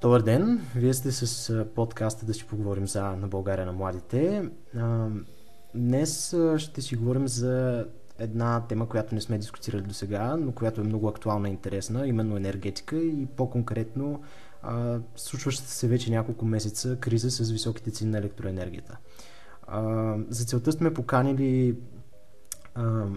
Добър ден! Вие сте с подкаста да си поговорим за на България на младите. Днес ще си говорим за една тема, която не сме дискутирали до сега, но която е много актуална и интересна, именно енергетика и по-конкретно случващата се вече няколко месеца криза с високите цени на електроенергията. За целта сме поканили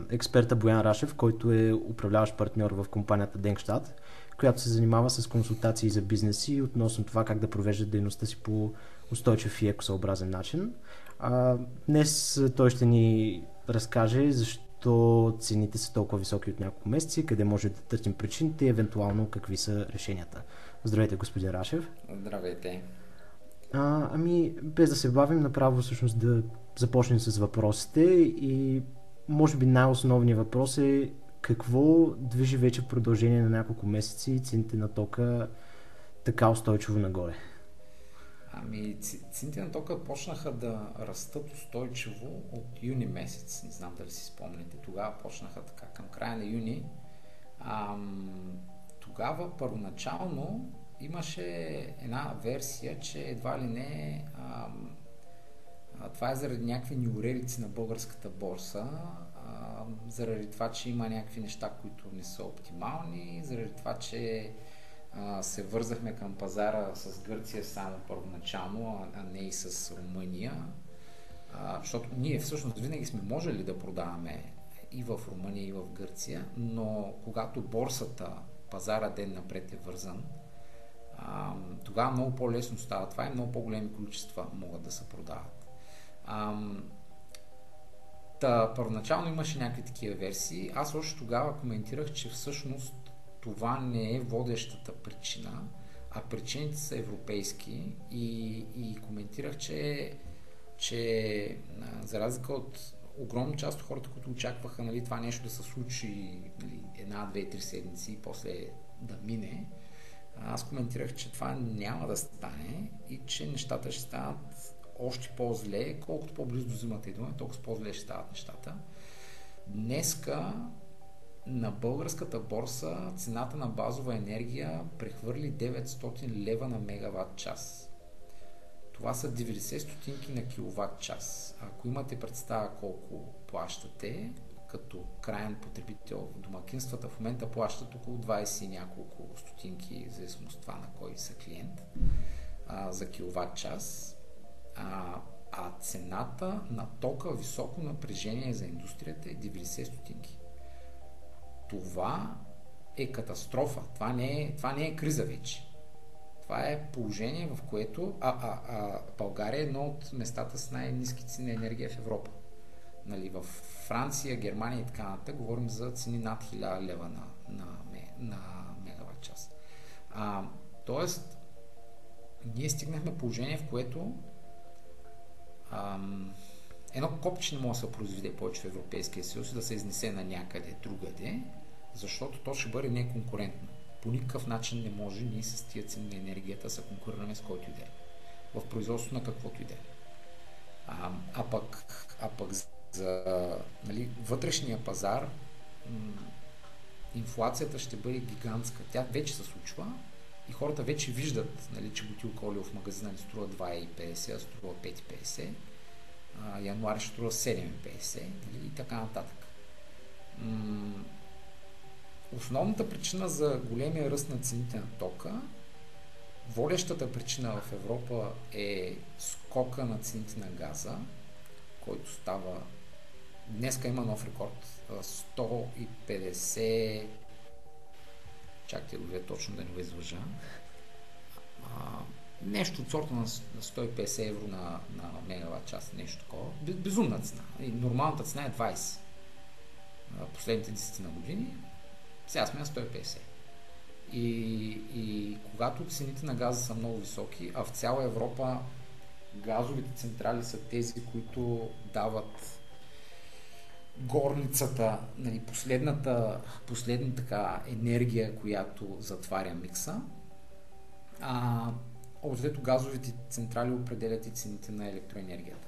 експерта Боян Рашев, който е управляващ партньор в компанията Денгштадт, която се занимава с консултации за бизнеси относно това как да провеждат дейността си по устойчив и екосъобразен начин. А, днес той ще ни разкаже защо цените са толкова високи от няколко месеци, къде може да търсим причините и евентуално какви са решенията. Здравейте, господин Рашев. Здравейте. А, ами, без да се бавим, направо всъщност да започнем с въпросите и може би най-основният въпрос е какво движи вече в продължение на няколко месеци цените на тока така устойчиво нагоре? Ами, цените на тока почнаха да растат устойчиво от юни месец. Не знам дали си спомняте. Тогава почнаха така към края на юни. Ам, тогава първоначално имаше една версия, че едва ли не ам, това е заради някакви неурелици на българската борса, заради това, че има някакви неща, които не са оптимални, заради това, че а, се вързахме към пазара с Гърция само първоначално, а, а не и с Румъния. А, защото ние всъщност винаги сме можели да продаваме и в Румъния, и в Гърция, но когато борсата, пазара ден напред е вързан, а, тогава много по-лесно става това и много по-големи количества могат да се продават. А, Та, първоначално имаше някакви такива версии. Аз още тогава коментирах, че всъщност това не е водещата причина, а причините са европейски и, и коментирах, че, че за разлика от огромна част от хората, които очакваха нали, това нещо да се случи нали, една, две, три седмици и после да мине, аз коментирах, че това няма да стане и че нещата ще станат още по-зле, колкото по-близо до зимата идваме, толкова по-зле ще стават нещата. Днеска на българската борса цената на базова енергия прехвърли 900 лева на мегаватт час. Това са 90 стотинки на киловатт час. Ако имате представа колко плащате, като крайен потребител в домакинствата в момента плащат около 20 и няколко стотинки, в зависимост това на кой са клиент, а, за киловатт час а, а цената на тока високо напрежение за индустрията е 90 стотинки. Това е катастрофа. Това не е, това не е криза вече. Това е положение, в което а, а, а, България е едно от местата с най-низки цени на енергия в Европа. Нали, в Франция, Германия и така нататък говорим за цени над 1000 лева на, на, на мегаватт час. А, тоест, ние стигнахме положение, в което ам, едно копче не може да се произведе повече в Европейския съюз и да се изнесе на някъде другаде, защото то ще бъде неконкурентно. По никакъв начин не може ние с тия цени на енергията да се конкурираме с който и да е. В производство на каквото и да е. А, пък, а пък за нали, вътрешния пазар инфлацията ще бъде гигантска. Тя вече се случва и хората вече виждат, нали, че бутилка олио в магазина не струва 2,50, а струва 5,50. А, януари ще струва 7,50 нали, и така нататък. М- основната причина за големия ръст на цените на тока, водещата причина в Европа е скока на цените на газа, който става Днеска има нов рекорд. 150 чакайте да точно да не го излъжа, нещо от сорта на 150 евро на, на мегаватт час, нещо такова. Безумна цена. И нормалната цена е 20. Последните 10 на години. Сега сме на 150. И, и когато цените на газа са много високи, а в цяла Европа газовите централи са тези, които дават горницата, нали, последната, последната така енергия, която затваря микса. А, общо газовите централи определят и цените на електроенергията.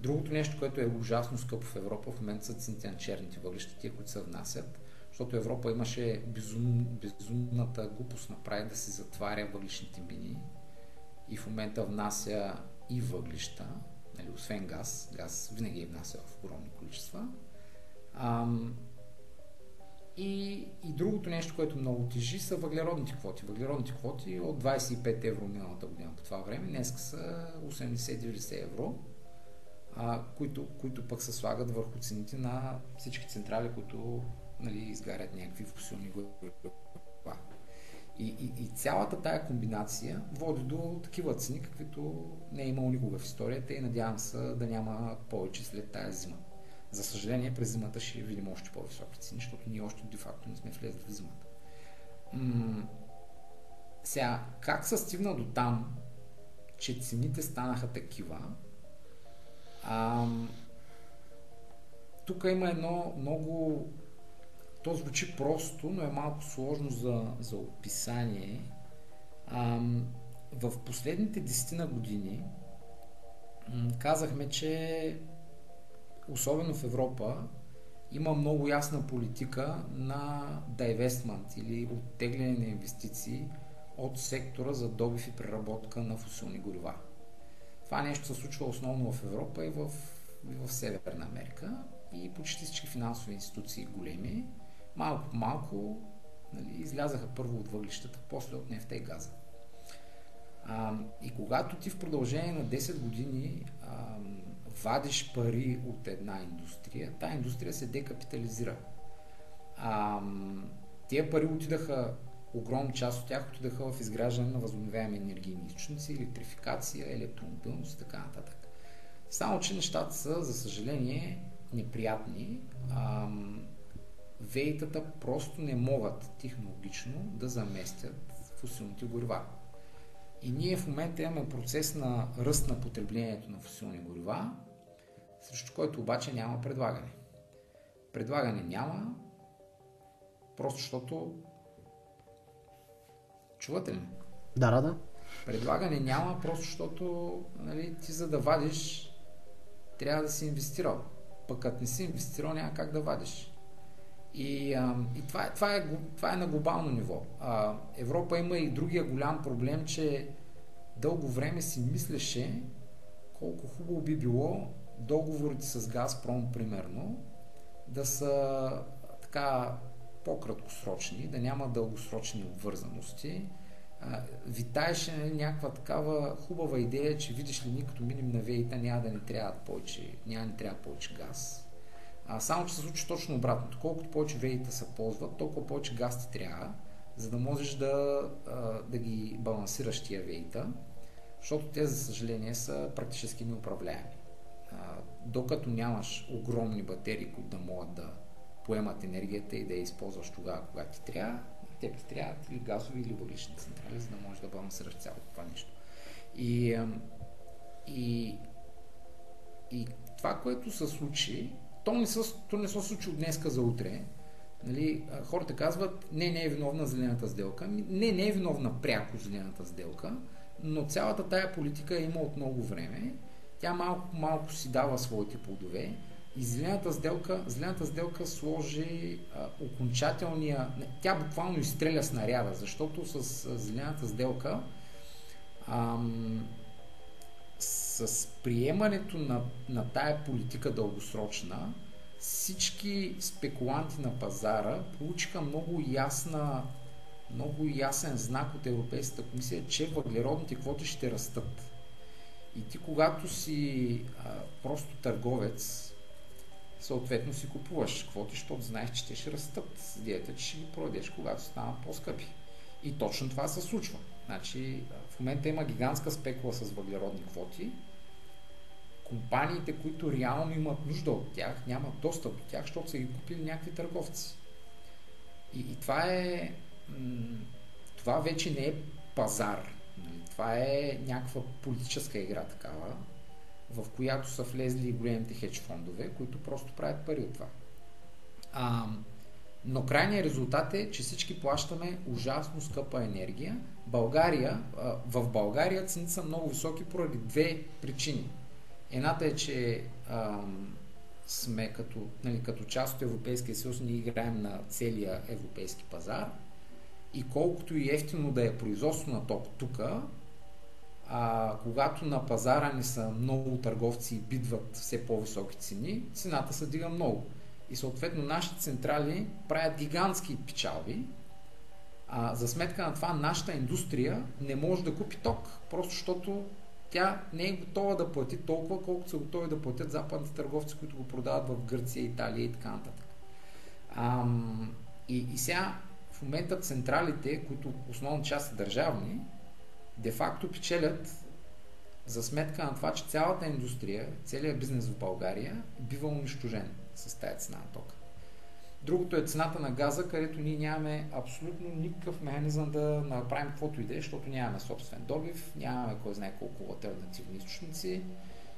Другото нещо, което е ужасно скъпо в Европа в момента са цените на черните въглища, тия, които се внасят, защото Европа имаше безум, безумната глупост направи да се затваря въглишните мини и в момента внася и въглища, нали, освен газ, газ винаги е внася в огромни количества. Ам, и, и другото нещо, което много тежи, са въглеродните квоти. Въглеродните квоти от 25 евро миналата година по това време, днес са 80-90 евро, а, които, които пък се слагат върху цените на всички централи, които нали, изгарят някакви фусилни горива. И, и, и цялата тая комбинация води до такива цени, каквито не е имало никога в историята и надявам се да няма повече след тази зима. За съжаление, през зимата ще видим още по-високи цени, защото ние още де-факто не сме влезли в зимата. М- сега, как се стигна до там, че цените станаха такива? Ам, тук има едно много то звучи просто, но е малко сложно за, за описание. Ам, в последните десетина години м, казахме, че особено в Европа има много ясна политика на divestment или оттегляне на инвестиции от сектора за добив и преработка на фусилни горива. Това нещо се случва основно в Европа и в, и в Северна Америка и почти всички финансови институции големи малко по малко нали, излязаха първо от въглищата, после от нефта и газа. А, и когато ти в продължение на 10 години а, вадиш пари от една индустрия, тая индустрия се декапитализира. А, тия пари отидаха, огромна част от тях отидаха в изграждане на възобновяеми енергийни източници, електрификация, електромобилност и така нататък. Само, че нещата са, за съжаление, неприятни. А, вейтата просто не могат технологично да заместят фусилните горива. И ние в момента имаме процес на ръст на потреблението на фусилни горива, срещу който обаче няма предлагане. Предлагане няма, просто защото... Чувате ли? Да, да, да. Предлагане няма, просто защото нали, ти за да вадиш трябва да си инвестирал. Пък като не си инвестирал няма как да вадиш. И, а, и това, това, е, това е на глобално ниво. А, Европа има и другия голям проблем, че дълго време си мислеше колко хубаво би било договорите с Газпром, примерно, да са така по-краткосрочни, да няма дългосрочни обвързаности. витаеше нали, някаква такава хубава идея, че видиш ли, ние като минем на вейта няма да ни трябва повече, няма ни трябва повече газ а, само, че се случи точно обратното. Колкото повече веите се ползват, толкова повече газ ти трябва, за да можеш да, да ги балансираш тия вейта, защото те, за съжаление, са практически неуправляеми. докато нямаш огромни батерии, които да могат да поемат енергията и да я използваш тогава, когато ти трябва, те ти трябват или газови, или въглишни централи, за да можеш да балансираш цялото това нещо. И, и, и това, което се случи, то не, се, то не се случи от днеска за утре. Нали, хората казват, не, не е виновна зелената сделка. Не, не е виновна пряко зелената сделка, но цялата тая политика има от много време. Тя малко малко си дава своите плодове. И зелената сделка, зелената сделка сложи а, окончателния... Тя буквално изстреля снаряда, защото с зелената сделка ам, с приемането на, на тая политика дългосрочна, всички спекуланти на пазара получиха много ясна много ясен знак от Европейската комисия, че въглеродните квоти ще растат. И ти когато си а, просто търговец, съответно си купуваш квоти, защото знаеш, че те ще растат. Идеята, че ще ги продадеш, когато станат по-скъпи. И точно това се случва. Значи, в момента има гигантска спекула с въглеродни квоти. Компаниите, които реално имат нужда от тях, нямат достъп до тях, защото са ги купили някакви търговци. И, и това е. Това вече не е пазар. Нали? Това е някаква политическа игра такава, в която са влезли големите хедж фондове, които просто правят пари от това. А, но крайният резултат е, че всички плащаме ужасно скъпа енергия. България, в България цените са много високи поради две причини. Едната е, че сме като, нали, като част от Европейския съюз, ние играем на целия европейски пазар и колкото и ефтино да е производство на ток тук, а, когато на пазара ни са много търговци и бидват все по-високи цени, цената се дига много. И съответно нашите централи правят гигантски печалби, а, за сметка на това нашата индустрия не може да купи ток, просто защото тя не е готова да плати толкова, колкото са готови да платят западните търговци, които го продават в Гърция, Италия и така нататък. Ам, и, и сега в момента централите, които основна част са държавни, де-факто печелят за сметка на това, че цялата индустрия, целият бизнес в България бива унищожен с тази цена на тока. Другото е цената на газа, където ние нямаме абсолютно никакъв механизъм да направим каквото и да е, защото нямаме собствен добив, нямаме кой знае колко альтернативни източници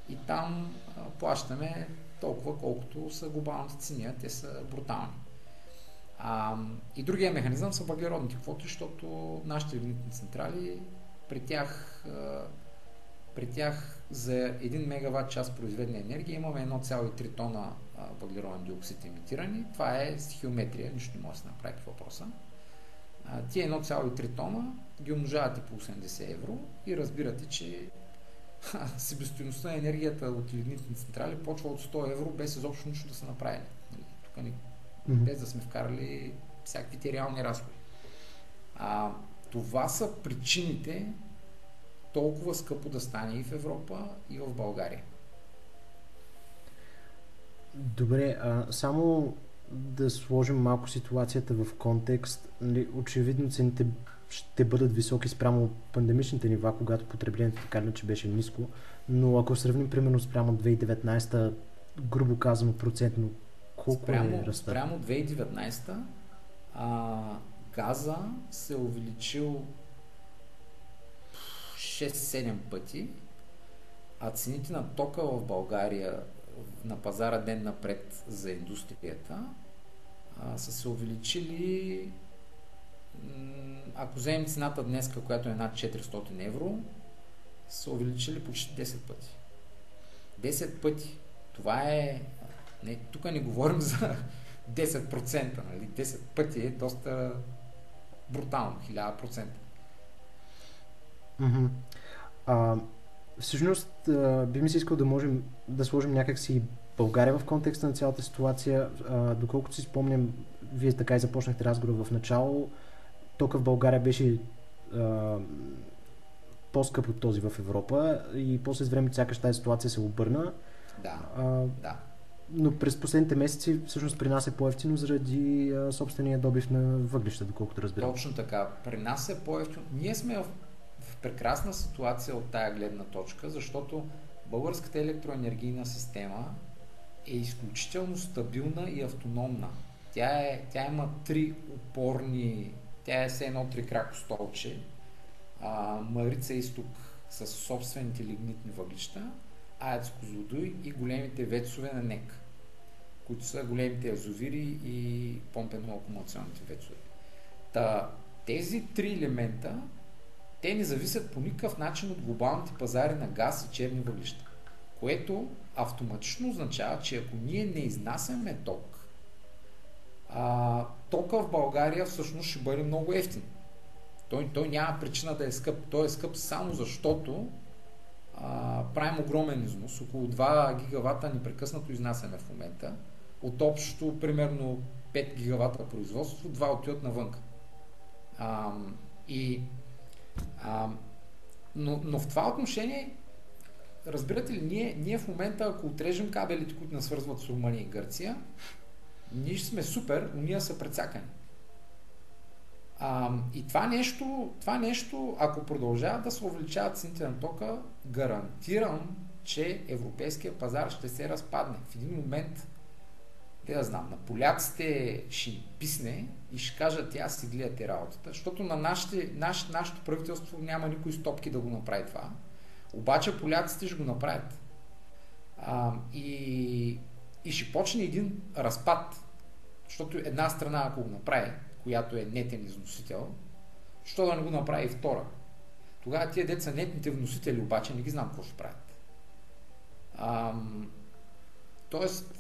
и там а, плащаме толкова, колкото са глобалните цени, те са брутални. А, и другия механизъм са въглеродните квоти, защото нашите лигнитни централи при тях, а, при тях за 1 мегаватт час произведена енергия имаме 1,3 тона въглероден диоксид емитирани. Това е стихиометрия, нищо не може да се направи по въпроса. Тия 1,3 тона ги умножавате по 80 евро и разбирате, че себестоеността на енергията от лигнитни централи почва от 100 евро без изобщо нищо да са направили. Нали, тук ни, без да сме вкарали всякакви реални разходи. А, това са причините толкова скъпо да стане и в Европа, и в България. Добре, а, само да сложим малко ситуацията в контекст. Нали, очевидно цените ще бъдат високи спрямо пандемичните нива, когато потреблението така иначе беше ниско, но ако сравним примерно спрямо 2019, грубо казано процентно, колко спрямо, е ръста? Спрямо 2019 а, газа се е увеличил 6-7 пъти, а цените на тока в България на пазара ден напред за индустрията а, са се увеличили ако вземем цената днес, която е над 400 евро, са увеличили почти 10 пъти. 10 пъти. Това е... Не, тук не говорим за 10%. Нали? 10 пъти е доста брутално. 1000%. Mm-hmm. А, всъщност, би ми се искал да можем да сложим някакси България в контекста на цялата ситуация. Доколкото си спомням, вие така и започнахте разговор в начало. Тока в България беше по-скъп от този в Европа и после с време сякаш тази ситуация се обърна. Да, а, да. Но през последните месеци всъщност при нас е по-ефтино заради а, собствения добив на въглища, доколкото разбирам. Точно така. При нас е по-ефтино. Ние сме в прекрасна ситуация от тая гледна точка, защото българската електроенергийна система е изключително стабилна и автономна. Тя, е, тя има три опорни, тя е все едно крако столче, а, Марица изток с собствените лигнитни въглища, АЕЦ Козлодуй и големите вецове на НЕК, които са големите азовири и помпено-акумулационните вецове. Та, тези три елемента те не зависят по никакъв начин от глобалните пазари на газ и черни въглища. Което автоматично означава, че ако ние не изнасяме ток, а, тока в България всъщност ще бъде много ефтин. Той, той няма причина да е скъп. Той е скъп само защото а, правим огромен износ. Около 2 гигавата непрекъснато изнасяме в момента. От общото примерно 5 гигавата производство, 2 отиват навън. И а, но, но в това отношение, разбирате ли, ние, ние в момента, ако отрежем кабелите, които нас свързват с Румъния и Гърция, ние сме супер, но ние са прецакани. А, и това нещо, това нещо, ако продължават да се увеличават цените на тока, гарантирам, че европейския пазар ще се разпадне. В един момент те да знам, на поляците ще им писне и ще кажат, тя си гледате работата, защото на нашите, наш, нашето правителство няма никой стопки да го направи това. Обаче поляците ще го направят. А, и, и ще почне един разпад, защото една страна, ако го направи, която е нетен износител, що да не го направи и втора? Тогава тия деца нетните вносители обаче не ги знам какво ще правят. А, тоест,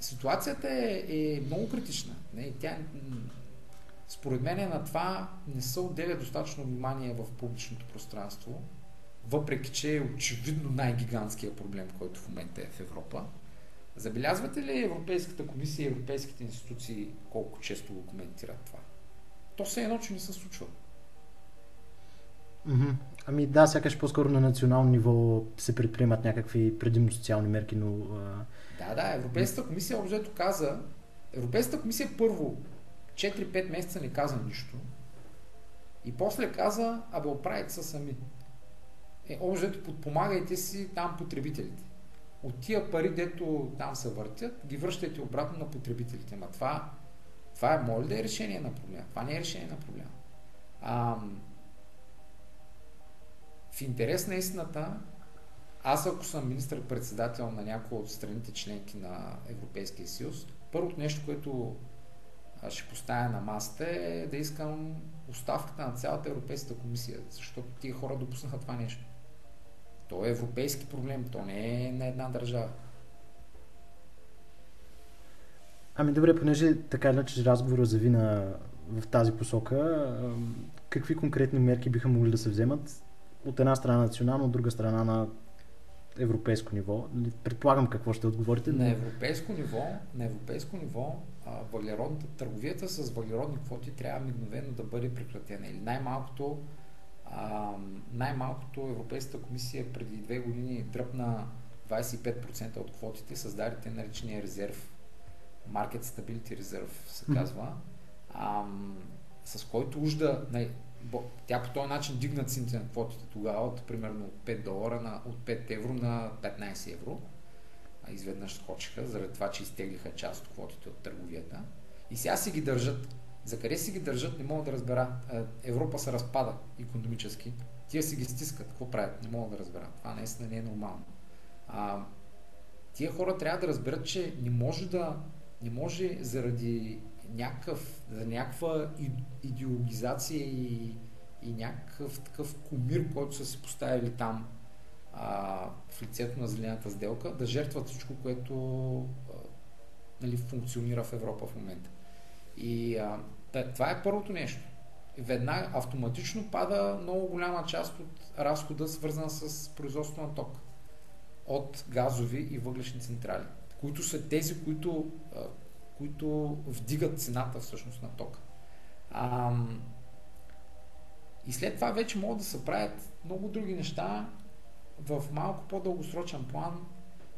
ситуацията е, е много критична. Не, тя, според мен на това не се отделя достатъчно внимание в публичното пространство, въпреки че е очевидно най-гигантския проблем, който в момента е в Европа. Забелязвате ли Европейската комисия и европейските институции колко често го коментират това? То се едно, че не се случва. Ами да, сякаш по-скоро на национално ниво се предприемат някакви предимно социални мерки, но... Да, да, Европейската комисия обзето каза, Европейската комисия първо 4-5 месеца не каза нищо и после каза, абе оправите се сами. Е, обзето подпомагайте си там потребителите. От тия пари, дето там се въртят, ги връщайте обратно на потребителите. Ма това, това е, моля да е решение на проблема. Това не е решение на проблема. В интерес на истината, аз ако съм министър-председател на някои от страните членки на Европейския съюз, първото нещо, което ще поставя на масата е да искам оставката на цялата Европейска комисия, защото тия хора допуснаха това нещо. То е европейски проблем, то не е на една държава. Ами добре, понеже така иначе разговора завина в тази посока, какви конкретни мерки биха могли да се вземат от една страна национално, от друга страна на европейско ниво? Предполагам какво ще отговорите. На европейско ниво, на европейско ниво въглеродната търговията с въглеродни квоти трябва мигновено да бъде прекратена. Или най-малкото а, най-малкото Европейската комисия преди две години дръпна 25% от квотите, създаде те наречения резерв, Market Stability Reserve се казва, а, с който ужда, тя по този начин дигна цените на квотите тогава от примерно от 5 долара на, от 5 евро на 15 евро. А изведнъж скочиха, заради това, че изтеглиха част от квотите от търговията. И сега си ги държат. За къде си ги държат, не мога да разбера. Европа се разпада економически. Тия си ги стискат. Какво правят? Не мога да разбера. Това наистина не е нормално. А, тия хора трябва да разберат, че не може да не може заради някакъв, за някаква идеологизация и, и някакъв такъв комир, който са си поставили там а, в лицето на зелената сделка, да жертват всичко, което а, нали, функционира в Европа в момента. И а, това е първото нещо. Веднага автоматично пада много голяма част от разхода, свързан с производство на ток от газови и въглешни централи, които са тези, които които вдигат цената всъщност на тока. А, и след това вече могат да се правят много други неща. В малко по-дългосрочен план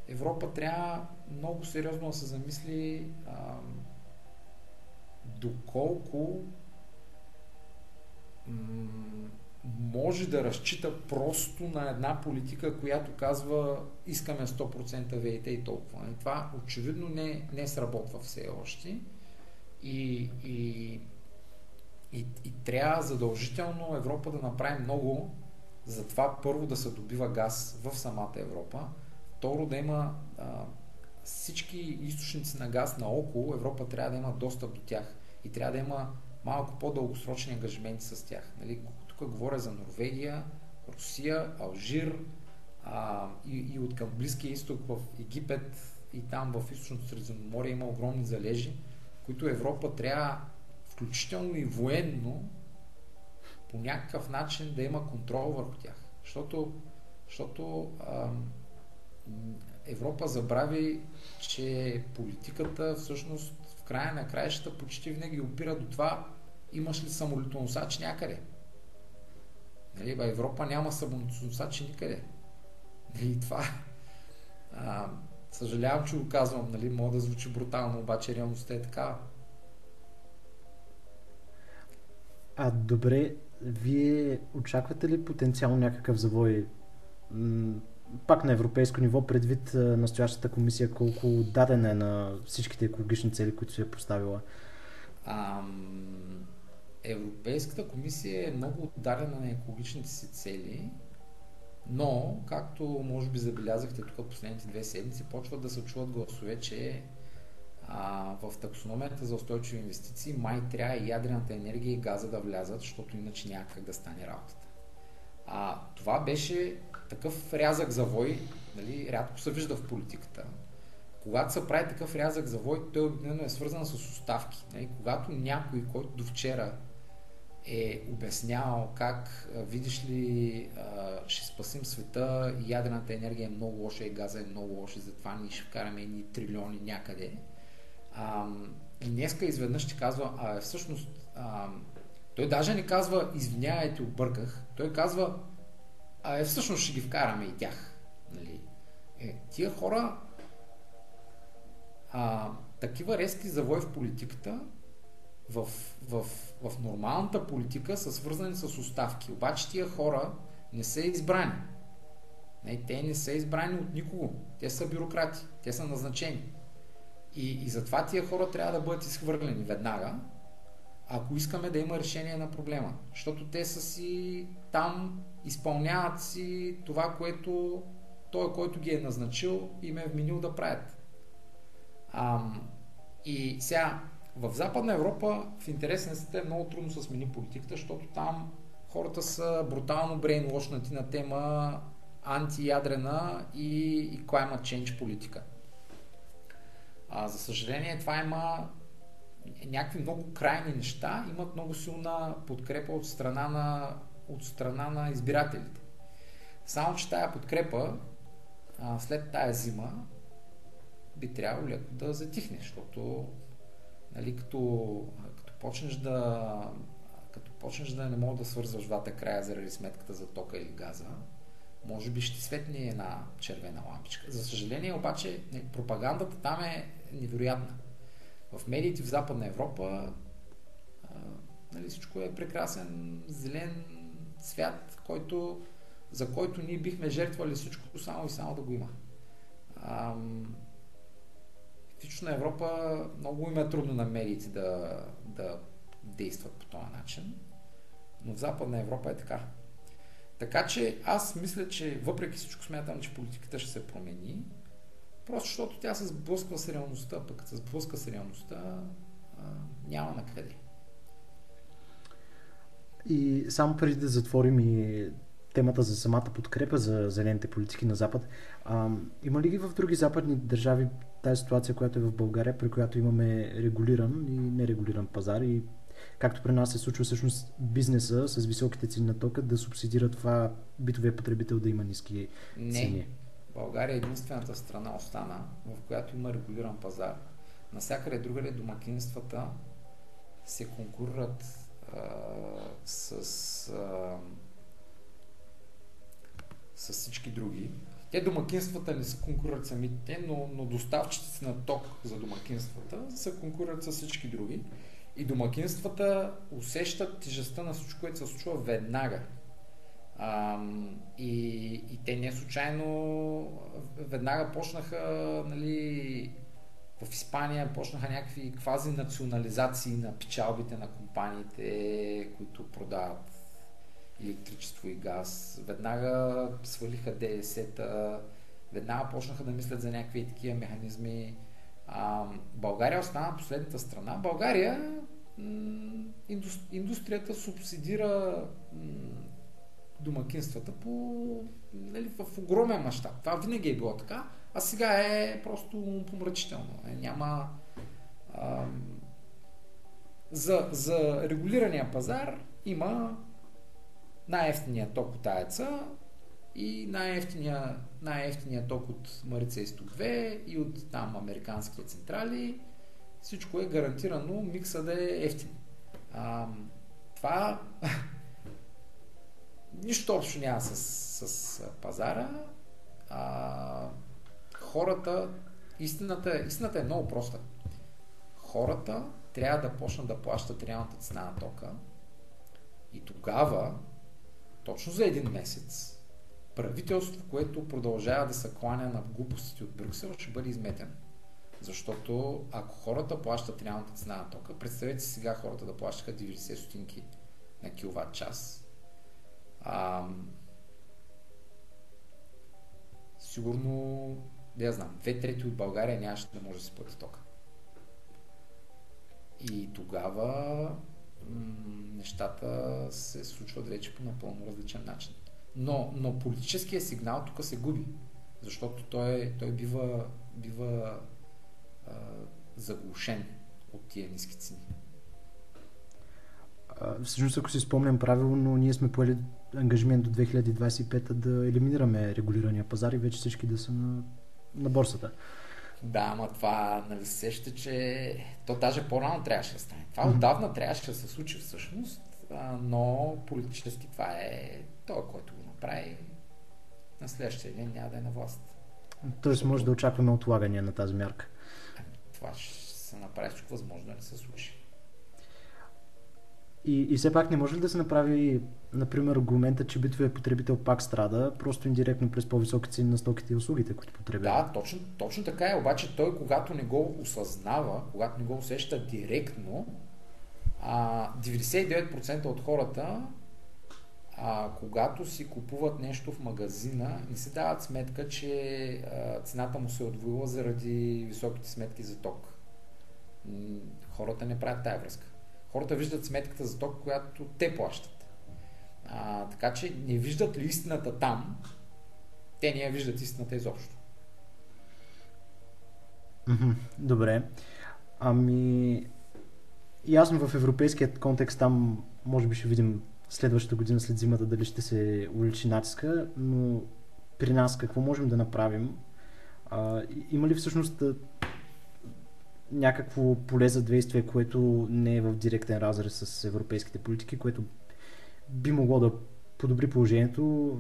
Европа трябва много сериозно да се замисли а, доколко може да разчита просто на една политика, която казва искаме 100% ВИТ и толкова. И това очевидно не, не сработва все още. И, и, и, и трябва задължително Европа да направи много за това първо да се добива газ в самата Европа, второ да има а, всички източници на газ наоколо, Европа трябва да има достъп до тях и трябва да има малко по-дългосрочни ангажименти с тях. Нали? Тук говоря за Норвегия, Русия, Алжир а, и, и от към Близкия изток в Египет и там в източното Средиземноморие има огромни залежи, които Европа трябва включително и военно по някакъв начин да има контрол върху тях. Защото, защото а, Европа забрави, че политиката всъщност в края на краищата почти винаги опира до това имаш ли самолетоносач някъде. Нали, в Европа няма самоносачи никъде. И това. А, съжалявам, че го казвам, нали, мога да звучи брутално, обаче реалността е такава. А добре, вие очаквате ли потенциално някакъв завой пак на европейско ниво, предвид настоящата комисия, колко дадена е на всичките екологични цели, които си е поставила? Ам... Европейската комисия е много отдадена на екологичните си цели, но, както може би забелязахте тук последните две седмици, почват да се чуват гласове, че а, в таксономията за устойчиви инвестиции май трябва и ядрената енергия и газа да влязат, защото иначе няма как да стане работата. А, това беше такъв рязък завой, нали, рядко се вижда в политиката, когато се прави такъв рязък завой, той обикновено е свързан с оставки. Нали? Когато някой, който до вчера е обяснявал как, видиш ли, ще спасим света, ядрената енергия е много лоша и газа е много лоша, затова ние ще вкараме едни трилиони някъде. И днеска изведнъж ще казва, а всъщност, той даже не казва, извинявайте, обърках, той казва, а всъщност ще ги вкараме и тях. Нали? Е, тия хора а, такива резки завой в политиката в, в, в нормалната политика са свързани с оставки. Обаче тия хора не са избрани. Не, те не са избрани от никого. Те са бюрократи. Те са назначени. И, и затова тия хора трябва да бъдат изхвърлени веднага, ако искаме да има решение на проблема. Защото те са си там, изпълняват си това, което той, който ги е назначил, им е вменил да правят. Ам, и сега, в Западна Европа, в интерес на е много трудно се смени политиката, защото там хората са брутално брейнлошнати на тема антиядрена и, и climate change политика. А, за съжаление, това има някакви много крайни неща, имат много силна подкрепа от страна на, от страна на избирателите. Само, че тая подкрепа а, след тая зима би трябвало леко да затихне, защото нали, като, като почнеш да като почнеш да не мога да свързваш двата края заради сметката за тока или газа, може би ще светне една червена лампичка. За съжаление обаче пропагандата там е невероятна. В медиите в Западна Европа а, нали, всичко е прекрасен, зелен свят, който, за който ние бихме жертвали всичко само и само да го има. Ам, в Източна Европа много им е трудно на медиите да, да действат по този начин, но в Западна Европа е така. Така че аз мисля, че въпреки всичко смятам, че политиката ще се промени, просто защото тя се сблъсква с реалността, пък се сблъска с реалността, а, няма на къде. И само преди да затворим и темата за самата подкрепа за зелените политики на Запад, а, има ли ги в други западни държави тази ситуация, която е в България, при която имаме регулиран и нерегулиран пазар и както при нас се случва всъщност бизнеса с високите цени на тока да субсидира това битовия потребител да има ниски не. цени. България е единствената страна остана, в която има регулиран пазар. Навсякъде другаде домакинствата се конкурират а, с, а, с всички други те домакинствата не се конкурират самите, но, но доставчиците на ток за домакинствата се конкурират с всички други. И домакинствата усещат тежестта на всичко, което се случва веднага. А, и, и те не случайно веднага почнаха нали, в Испания почнаха някакви квази национализации на печалбите на компаниите, които продават електричество и газ. Веднага свалиха ДС-та, веднага почнаха да мислят за някакви такива механизми. А, България остана последната страна. България индустрията субсидира домакинствата по, нали, в огромен мащаб. Това винаги е било така, а сега е просто помрачително. Е, няма а, за, за регулирания пазар има най-ефтиният ток от АЕЦа и най-ефтиният, най ток от Марица Изток 2 и от там американските централи. Всичко е гарантирано, микса да е ефтин. А, това нищо общо няма с, с пазара. А, хората, истината, истината е много проста. Хората трябва да почнат да плащат реалната цена на тока и тогава точно за един месец правителство, което продължава да се кланя на глупостите от Брюксел, ще бъде изметено. Защото ако хората плащат реалната цена на тока, представете си сега хората да плащаха 90 стотинки на киловатт час. А, сигурно, да я знам, две трети от България нямаше да може да си плати тока. И тогава нещата се случват вече по напълно различен начин. Но, но политическия сигнал тук се губи, защото той, той бива, бива а, заглушен от тия ниски цени. Всъщност, ако си спомням правилно, ние сме поели ангажимент до 2025 да елиминираме регулирания пазар и вече всички да са на, на борсата. Да, ама това, нали се сеща, че то даже по-рано трябваше да стане. Това mm-hmm. отдавна трябваше да се случи всъщност, но политически това е той, който го направи на следващия ден няма да е на власт. Тоест може да очакваме отлагания на тази мярка. Ами, това ще се направи всичко възможно да се случи. И, и все пак не може ли да се направи, например, аргумента, че битовия потребител пак страда, просто индиректно през по-високи цени на стоките и услугите, които потребява? Да, точно, точно така е, обаче той, когато не го осъзнава, когато не го усеща директно, а, 99% от хората, когато си купуват нещо в магазина, не си дават сметка, че цената му се е отвоила заради високите сметки за ток. Хората не правят тая връзка. Хората виждат сметката за ток, която те плащат. А, така че не виждат ли истината там, те не я виждат истината изобщо. Добре. Ами, ясно в европейският контекст там може би ще видим следващата година след зимата дали ще се увеличи натиска, но при нас какво можем да направим? А, има ли всъщност някакво поле за действие, което не е в директен разрез с европейските политики, което би могло да подобри положението.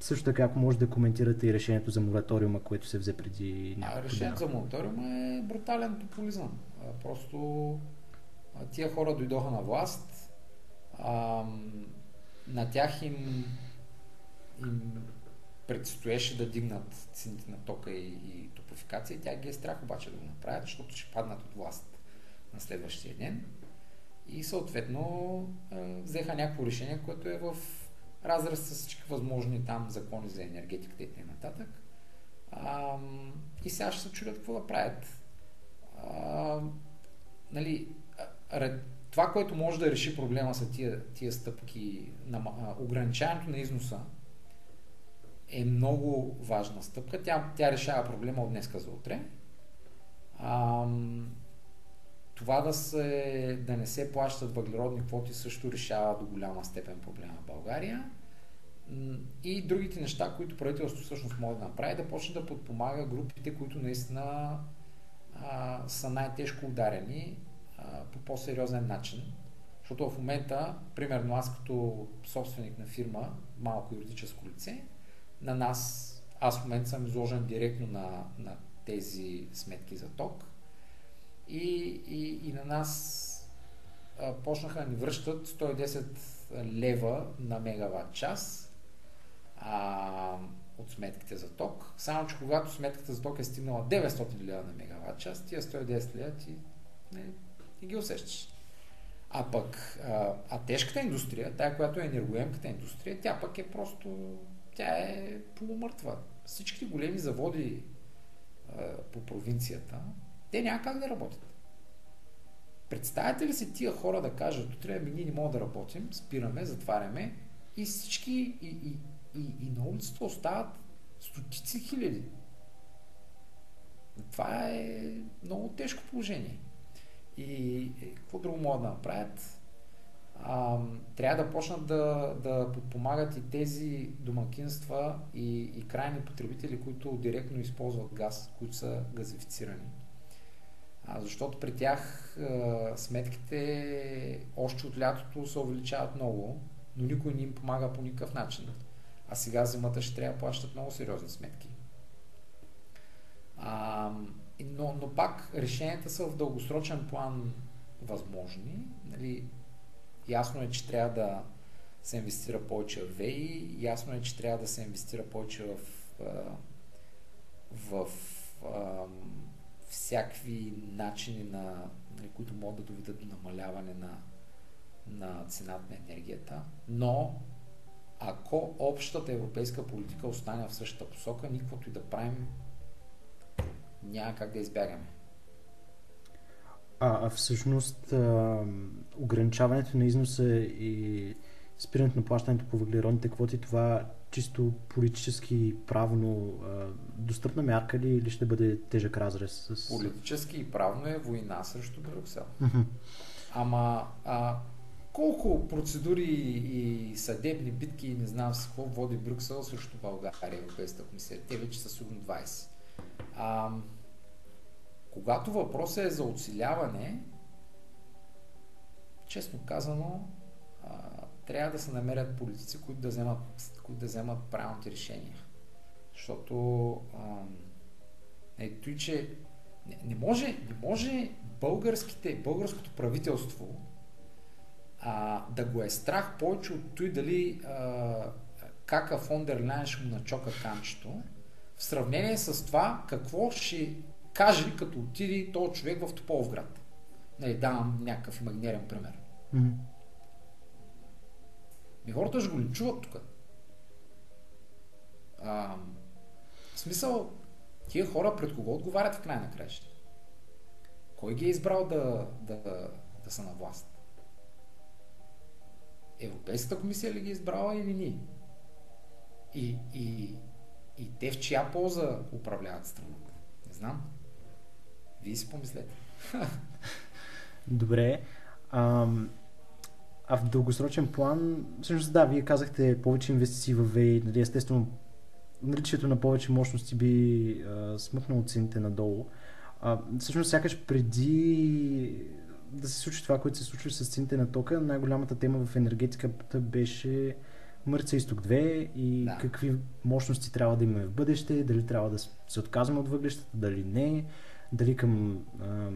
Също така, ако може да коментирате и решението за мораториума, което се взе преди няколко Решението за мораториума е брутален популизъм. Просто тия хора дойдоха на власт, а, на тях им, им предстоеше да дигнат цените на тока и, и топофикация и тя ги е страх обаче да го направят, защото ще паднат от власт на следващия ден. И съответно взеха някакво решение, което е в разраз с всички възможни там закони за енергетиката и т.н. И сега ще се чудят какво да правят. А, нали, това, което може да реши проблема са тия, тия стъпки на ограничаването на износа е много важна стъпка. Тя, тя решава проблема от днеска за утре. А, това да, се, да не се плащат въглеродни квоти също решава до голяма степен проблема в България. И другите неща, които правителството всъщност може да направи, да почне да подпомага групите, които наистина а, са най-тежко ударени а, по по-сериозен начин. Защото в момента, примерно аз като собственик на фирма, малко юридическо лице, на нас, аз в момента съм изложен директно на, на тези сметки за ток и, и, и на нас а, почнаха да ни връщат 110 лева на мегаватт час а, от сметките за ток. Само, че когато сметката за ток е стигнала 900 лева на мегаватт час, тия 110 лева ти не, не ги усещаш. А пък, а, а тежката индустрия, тая, която е енергоемката индустрия, тя пък е просто тя е полумъртва. Всичките големи заводи а, по провинцията, те няма как да работят. Представете ли си тия хора да кажат, утре ами ние не можем да работим, спираме, затваряме и всички и, и, и, и на улицата остават стотици хиляди. Това е много тежко положение. И какво друго могат да направят? А, трябва да почнат да, да подпомагат и тези домакинства и, и крайни потребители, които директно използват газ, които са газифицирани. А, защото при тях а, сметките още от лятото се увеличават много, но никой не им помага по никакъв начин. А сега зимата ще трябва да плащат много сериозни сметки. А, но, но пак решенията са в дългосрочен план възможни. Нали, Ясно е, че трябва да се инвестира повече в ВЕИ, ясно е, че трябва да се инвестира повече в, в, в всякакви начини, на, нали, които могат да доведат до намаляване на, на цената на енергията, но ако общата европейска политика остане в същата посока, никаквото и да правим, няма как да избягаме. А, а всъщност а, ограничаването на износа и спирането на плащането по въглеродните квоти, това чисто политически правно а, достъпна мярка ли или ще бъде тежък разрез? С... Политически и правно е война срещу Брюксел. Mm-hmm. Ама а, колко процедури и съдебни битки и не знам с какво води Брюксел срещу България, Европейската комисия? Те вече са сигурно 20. А, когато въпросът е за оцеляване, честно казано, трябва да се намерят политици, които да вземат, които да вземат правилните решения. Защото а, ето и, че не, не, може, не може българските, българското правителство а, да го е страх повече от той дали а, кака Фондер Ляйн ще му начока канчето, в сравнение с това какво ще каже като отиде този човек в Тополовград. Не, давам някакъв имагинерен пример. Mm-hmm. Ми хората ще го линчуват тук. А, в смисъл, тия хора пред кого отговарят в край на краища? Кой ги е избрал да, да, да са на власт? Европейската комисия ли ги е избрала или ние? И, и, и те в чия полза управляват страната? Не знам. Вие си помислете. Добре. Ам, а в дългосрочен план, всъщност да, вие казахте повече инвестиции в ВЕИ, нали, естествено наличието на повече мощности би а, смъкнало цените надолу. А, всъщност, сякаш преди да се случи това, което се случва с цените на тока, най-голямата тема в енергетиката беше Мърца изток 2 и да. какви мощности трябва да имаме в бъдеще, дали трябва да се отказваме от въглещата, дали не, дали към а,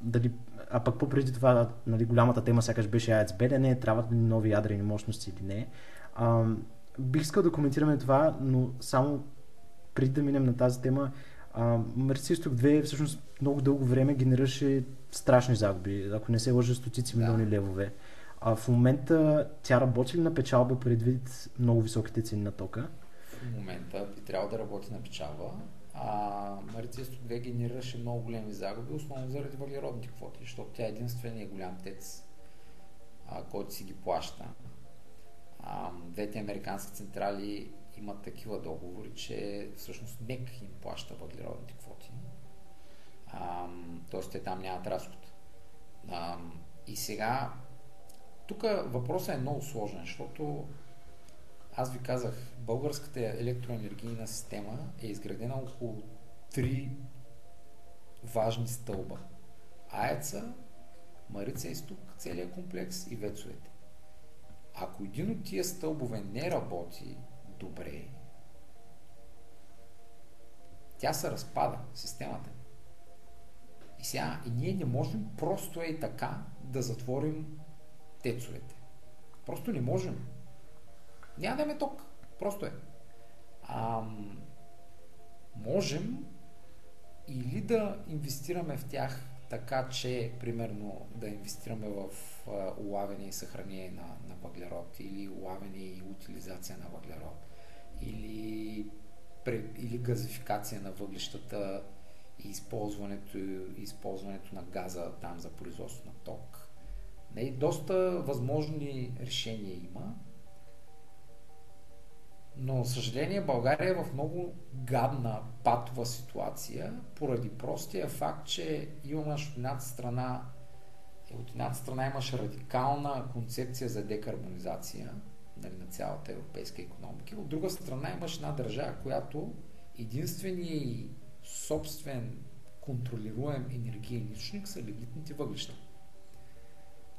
дали, а пък по-преди това нали, голямата тема сякаш беше АЕЦ Белене, трябват ли нови ядрени мощности или не. А, бих искал да коментираме това, но само преди да минем на тази тема, Мерси Исток 2 всъщност много дълго време генерираше страшни загуби, ако не се лъжа стотици милиони да. левове. А в момента тя работи ли на печалба предвид много високите цени на тока? В момента би трябвало да работи на печалба. А Марица Исток 2 генерираше много големи загуби, основно заради въглеродните квоти, защото тя е единствения голям тец, а, който си ги плаща. А, двете американски централи имат такива договори, че всъщност НЕК им плаща въглеродните квоти. Тоест те там нямат разход. А, и сега, тук въпросът е много сложен, защото аз ви казах, българската електроенергийна система е изградена около три важни стълба. АЕЦа, Марица изток, целият комплекс и вецовете. Ако един от тия стълбове не работи добре, тя се разпада, системата. И сега, и ние не можем просто е така да затворим тецовете. Просто не можем. Няма да ме ток. Просто е. А, можем или да инвестираме в тях така, че примерно да инвестираме в а, улавяне и съхранение на, на въглерод или улавяне и утилизация на въглерод или, или газификация на въглищата и използването, използването на газа там за производство на ток. Не, доста възможни решения има. Но, съжаление, България е в много гадна патова ситуация, поради простия факт, че имаш от едната страна от едната страна имаш радикална концепция за декарбонизация нали, на цялата европейска економика, от друга страна имаш една държава, която единственият и собствен контролируем енергиен източник са лигнитните въглища.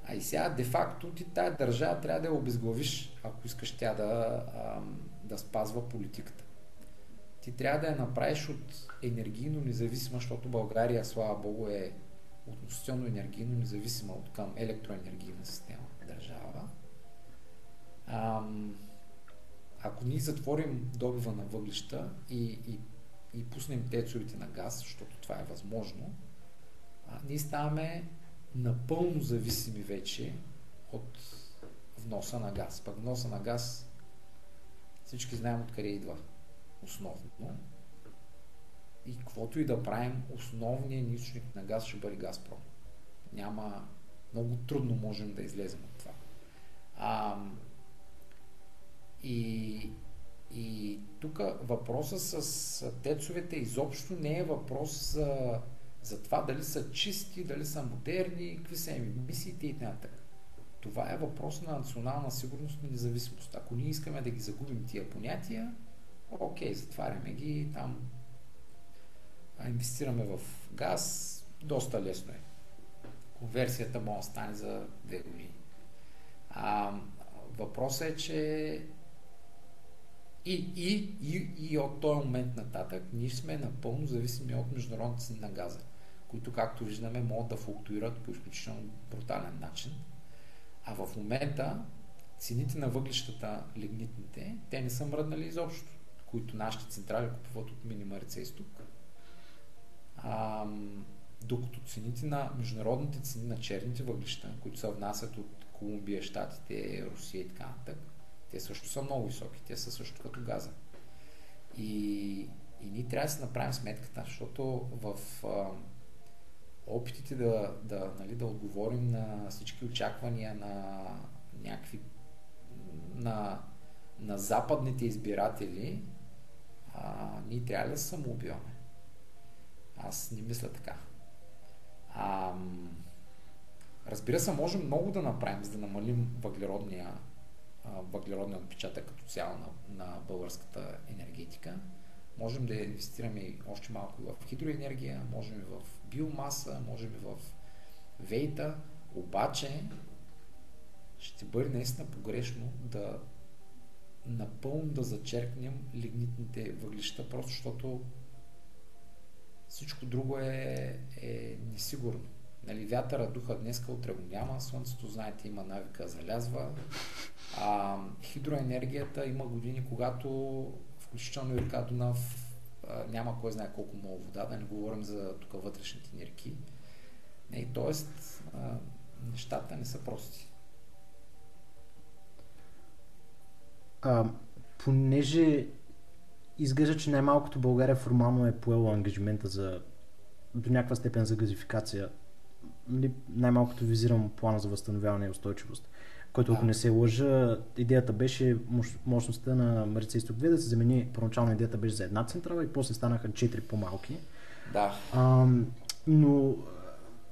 А и сега, де-факто, ти тая държава трябва да я обезглавиш, ако искаш тя да, да спазва политиката. Ти трябва да я направиш от енергийно независима, защото България, слава Богу, е относително енергийно независима от към електроенергийна система държава. Ам, ако ние затворим добива на въглища и, и, и пуснем тецовете на газ, защото това е възможно, а, ние ставаме напълно зависими вече от вноса на газ. Пък вноса на газ всички знаем откъде идва основно. И каквото и да правим, основният източник на газ ще бъде Газпром. Няма, много трудно можем да излезем от това. А, И, и тук въпроса с тецовете изобщо не е въпрос за, за това дали са чисти, дали са модерни, какви са емисиите и т.н. Това е въпрос на национална сигурност и независимост. Ако ние искаме да ги загубим тия понятия, окей, затваряме ги там, инвестираме в газ, доста лесно е. Конверсията може да стане за две години. А, въпросът е, че и, и, и, и от този момент нататък ние сме напълно зависими от международните цени на газа, които, както виждаме, могат да флуктуират по изключително брутален начин. А в момента цените на въглищата, лигнитните, те не са мръднали изобщо, които нашите централи купуват от Минимарица изток. А, докато цените на международните цени на черните въглища, които се внасят от Колумбия, Штатите, Русия и така нататък, те също са много високи. Те са също като газа. И, и ние трябва да си направим сметката, защото в а, опитите да, да, нали, да отговорим на всички очаквания на някакви на, на западните избиратели, а, ние трябва да се самоубиваме. Аз не мисля така. А, разбира се, можем много да направим, за да намалим въглеродния, въглеродния отпечатък като цяло на, на българската енергетика. Можем да инвестираме още малко в хидроенергия, можем и в биомаса, можем и в вейта, обаче ще бъде наистина погрешно да напълно да зачеркнем лигнитните въглища, просто защото всичко друго е, е несигурно. Нали, вятъра духа днеска, утре го няма, слънцето, знаете, има навика, залязва. А, хидроенергията има години, когато включително и река Дунав няма кой знае колко много вода, да не говорим за тук вътрешните ни реки. Не, тоест, нещата не са прости. А, понеже изглежда, че най-малкото България формално е поела ангажимента за до някаква степен за газификация. Нали, най-малкото визирам плана за възстановяване и устойчивост, който, ако не се лъжа, идеята беше мощността на Марица Изток 2 да се замени, първоначално идеята беше за една централа и после станаха четири по-малки. Да. А, но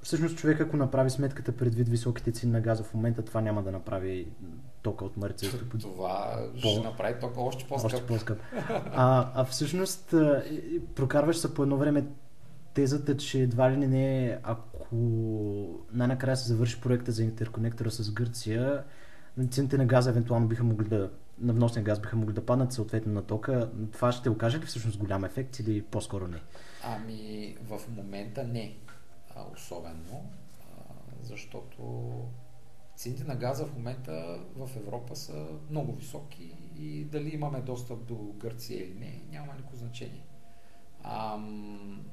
всъщност човек, ако направи сметката предвид високите цени на газа в момента, това няма да направи тока от Марица изток. Това по... ще направи тока още по-скъп. Още по-скъп. А, а всъщност прокарваш се по едно време тезата, че едва ли не ако най-накрая се завърши проекта за интерконектора с Гърция, цените на газа евентуално биха могли да на вносния газ биха могли да паднат съответно на тока. Това ще окаже ли всъщност голям ефект или по-скоро не? Ами в момента не. Особено, защото Цените на газа в момента в Европа са много високи и дали имаме достъп до Гърция или не, няма никакво значение. Ам,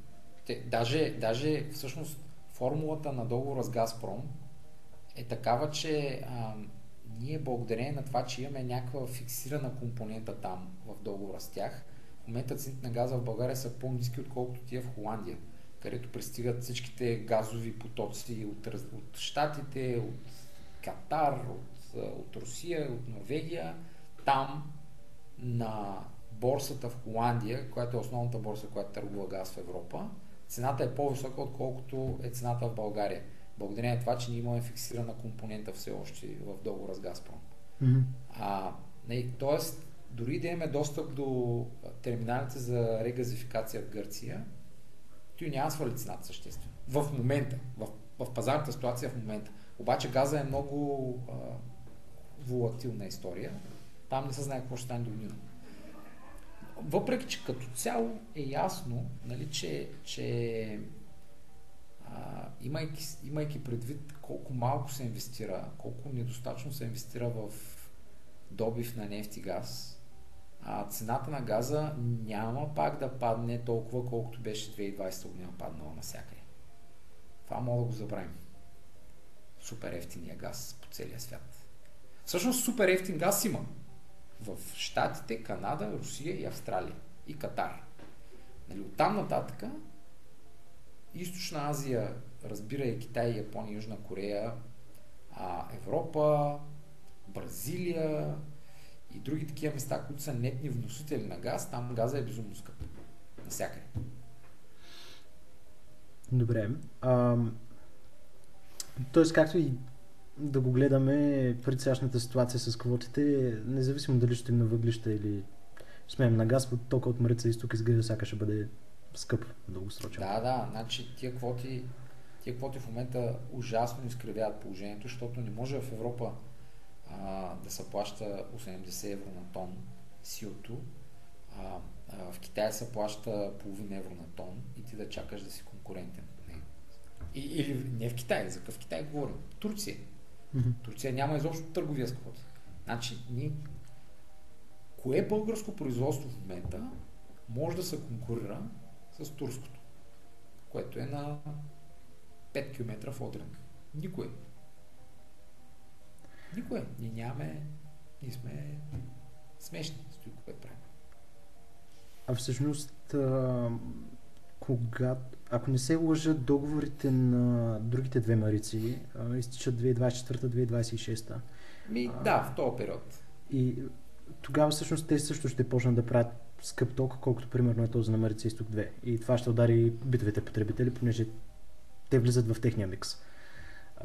те, даже, даже всъщност формулата на договора с Газпром е такава, че ам, ние благодарение на това, че имаме някаква фиксирана компонента там в договора с тях, в момента цените на газа в България са по-низки, отколкото тия в Холандия, където пристигат всичките газови потоци от, от Штатите, от Катар, от, от Русия, от Норвегия, там на борсата в Холандия, която е основната борса, която търгува газ в Европа, цената е по-висока, отколкото е цената в България. Благодарение на това, че ние имаме фиксирана компонента все още в договора с Газпром. Mm-hmm. А, не, тоест, дори да имаме достъп до терминалите за регазификация в Гърция, той няма свали цената съществено. В момента, в, в пазарната ситуация в момента. Обаче газа е много а, волатилна история. Там не се знае какво ще стане до година. Въпреки, че като цяло е ясно, нали, че, че а, имайки, имайки предвид колко малко се инвестира, колко недостатъчно се инвестира в добив на нефт и газ, а цената на газа няма пак да падне толкова, колкото беше 2020 година паднала навсякъде. Това мога да го забравим супер ефтиния газ по целия свят. Всъщност супер ефтин газ има в Штатите, Канада, Русия и Австралия и Катар. Нали, оттам нататък Източна Азия, разбира и Китай, Япония, Южна Корея, а Европа, Бразилия и други такива места, които са нетни вносители на газ, там газа е безумно скъп. Насякъде. Добре. А, тоест, както и да го гледаме пред сегашната ситуация с квотите, независимо дали ще им на въглища или смеем на газ, тока от Марица изток изглежда сяка ще бъде скъп дългосрочен. Да, да, значи тия квоти, тия квоти в момента ужасно изкривяват положението, защото не може в Европа а, да се плаща 80 евро на тон CO2, а, а, в Китай се плаща половин евро на тон и ти да чакаш да си конкурентен. Не. И, или не в Китай, за какъв Китай говорим? Турция. Турция няма изобщо търговия с квоти. Значи, ние... Кое българско производство в момента може да се конкурира с турското, което е на 5 км в Одрин? Никое. Никое. Ние нямаме... Ние сме смешни с това, което правим. А всъщност, а, кога, ако не се лъжа, договорите на другите две марици а, изтичат 2024-2026. Ми, да, в този период. И тогава всъщност те също ще почнат да правят скъп ток, колкото примерно е този на Марица Изток 2. И това ще удари битовите потребители, понеже те влизат в техния микс.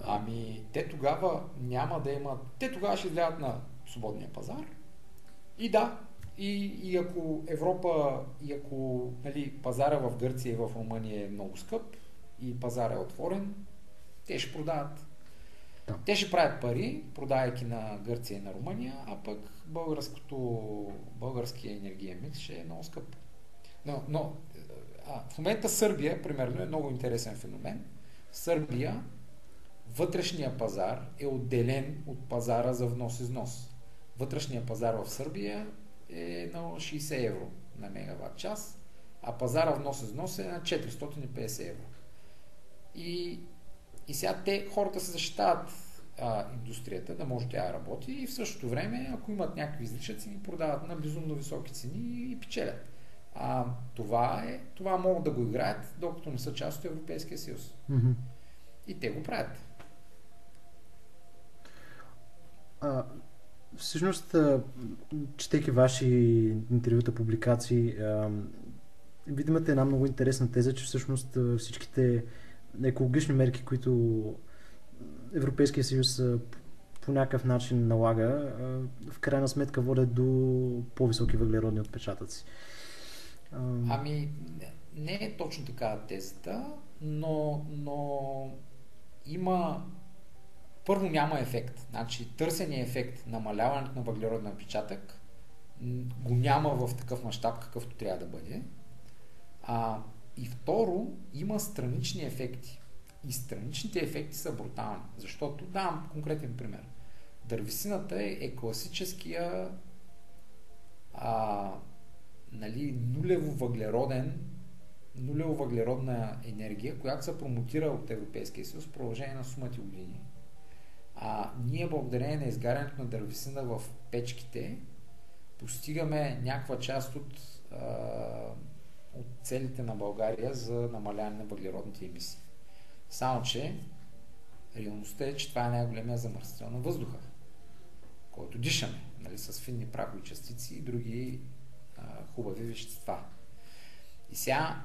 Ами, те тогава няма да имат... Те тогава ще излязат на свободния пазар. И да, и, и ако Европа, и ако нали, пазара в Гърция и в Румъния е много скъп и пазар е отворен, те ще продават. Да. Те ще правят пари, продавайки на Гърция и на Румъния, а пък българския енергиен микс ще е много скъп. Но, но а, в момента Сърбия, примерно, е много интересен феномен. Сърбия, вътрешния пазар е отделен от пазара за внос-износ. Вътрешния пазар в Сърбия е на 60 евро на мегаватт час, а пазара внос-износ е на 450 евро. И, и сега те, хората се защитават а, индустрията, да може тя да работи и в същото време, ако имат някакви излишъци, ни продават на безумно високи цени и печелят. А, това, е, това могат да го играят, докато не са част от Европейския съюз. Мгм. И те го правят. А, всъщност, четейки ваши интервюта, публикации, а, вие имате една много интересна теза, че всъщност всичките екологични мерки, които Европейския съюз по някакъв начин налага, в крайна сметка водят до по-високи въглеродни отпечатъци. Ами, не е точно така тезата, но, но има първо няма ефект. Значи търсения ефект, намаляването на въглеродния отпечатък м, го няма в такъв мащаб, какъвто трябва да бъде. А, и второ, има странични ефекти. И страничните ефекти са брутални. Защото, давам конкретен пример. Дървесината е, е класическия а, нали, нулево въглероден нулево въглеродна енергия, която се промотира от Европейския съюз в продължение на сумати години. А ние благодарение на изгарянето на дървесина в печките постигаме някаква част от, а, от целите на България за намаляване на въглеродните емисии. Само, че реалността е, че това е най-големия замърсител на въздуха, който дишаме, нали, с финни прахови частици и други а, хубави вещества. И сега,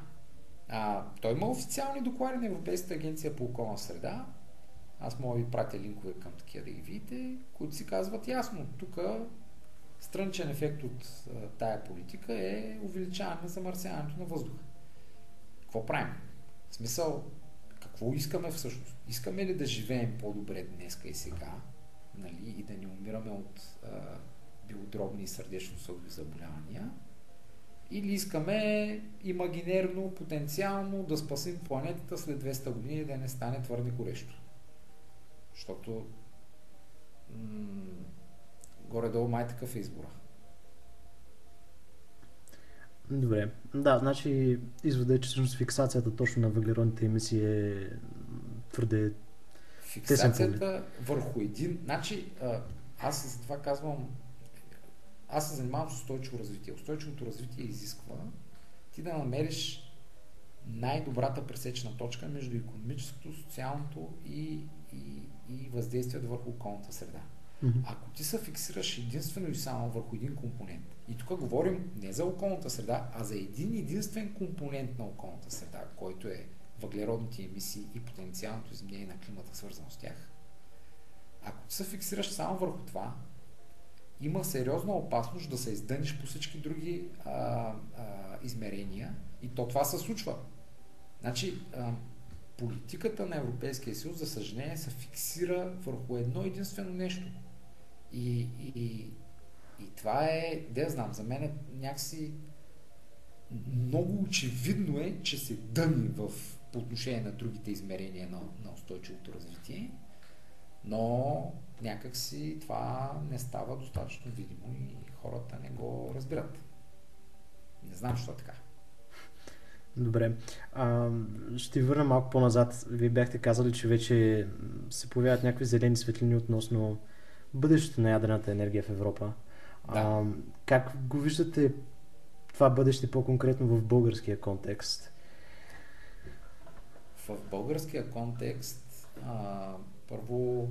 а, той има официални доклади на Европейската агенция по околна среда. Аз мога да ви пратя линкове към такива да ги видите, които си казват ясно. Тук страничен ефект от тая политика е увеличаване на замърсяването на въздуха. Какво правим? В смисъл, какво искаме всъщност? Искаме ли да живеем по-добре днеска и сега, нали, и да не умираме от а, биодробни и сърдечно-съдови заболявания? Или искаме имагинерно, потенциално да спасим планетата след 200 години и да не стане твърде горещо? Защото м- горе-долу май такъв е избора. Добре. Да, значи извода е, че всъщност фиксацията точно на въглеродните емисии е твърде Фиксацията върху един... Значи, аз за това казвам, аз се занимавам с устойчиво развитие. Устойчивото развитие изисква ти да намериш най-добрата пресечна точка между економическото, социалното и, и, и въздействието върху околната среда. Mm-hmm. Ако ти се фиксираш единствено и само върху един компонент, и тук говорим не за околната среда, а за един единствен компонент на околната среда, който е въглеродните емисии и потенциалното изменение на климата, свързано с тях. Ако ти се фиксираш само върху това, има сериозна опасност да се издъниш по всички други а, а, измерения и то това се случва. Значи, а, политиката на Европейския съюз, за съжаление, се фиксира върху едно единствено нещо. И, и, и това е, да знам, за мен е някакси много очевидно е, че се дъни в, по отношение на другите измерения на, на устойчивото развитие, но някакси това не става достатъчно видимо и хората не го разбират. Не знам, защо е така. Добре. А, ще върна малко по-назад. Вие бяхте казали, че вече се появяват някакви зелени светлини относно бъдещето на ядрената енергия в Европа. Да. А, как го виждате това бъдеще по-конкретно в българския контекст? В българския контекст а, първо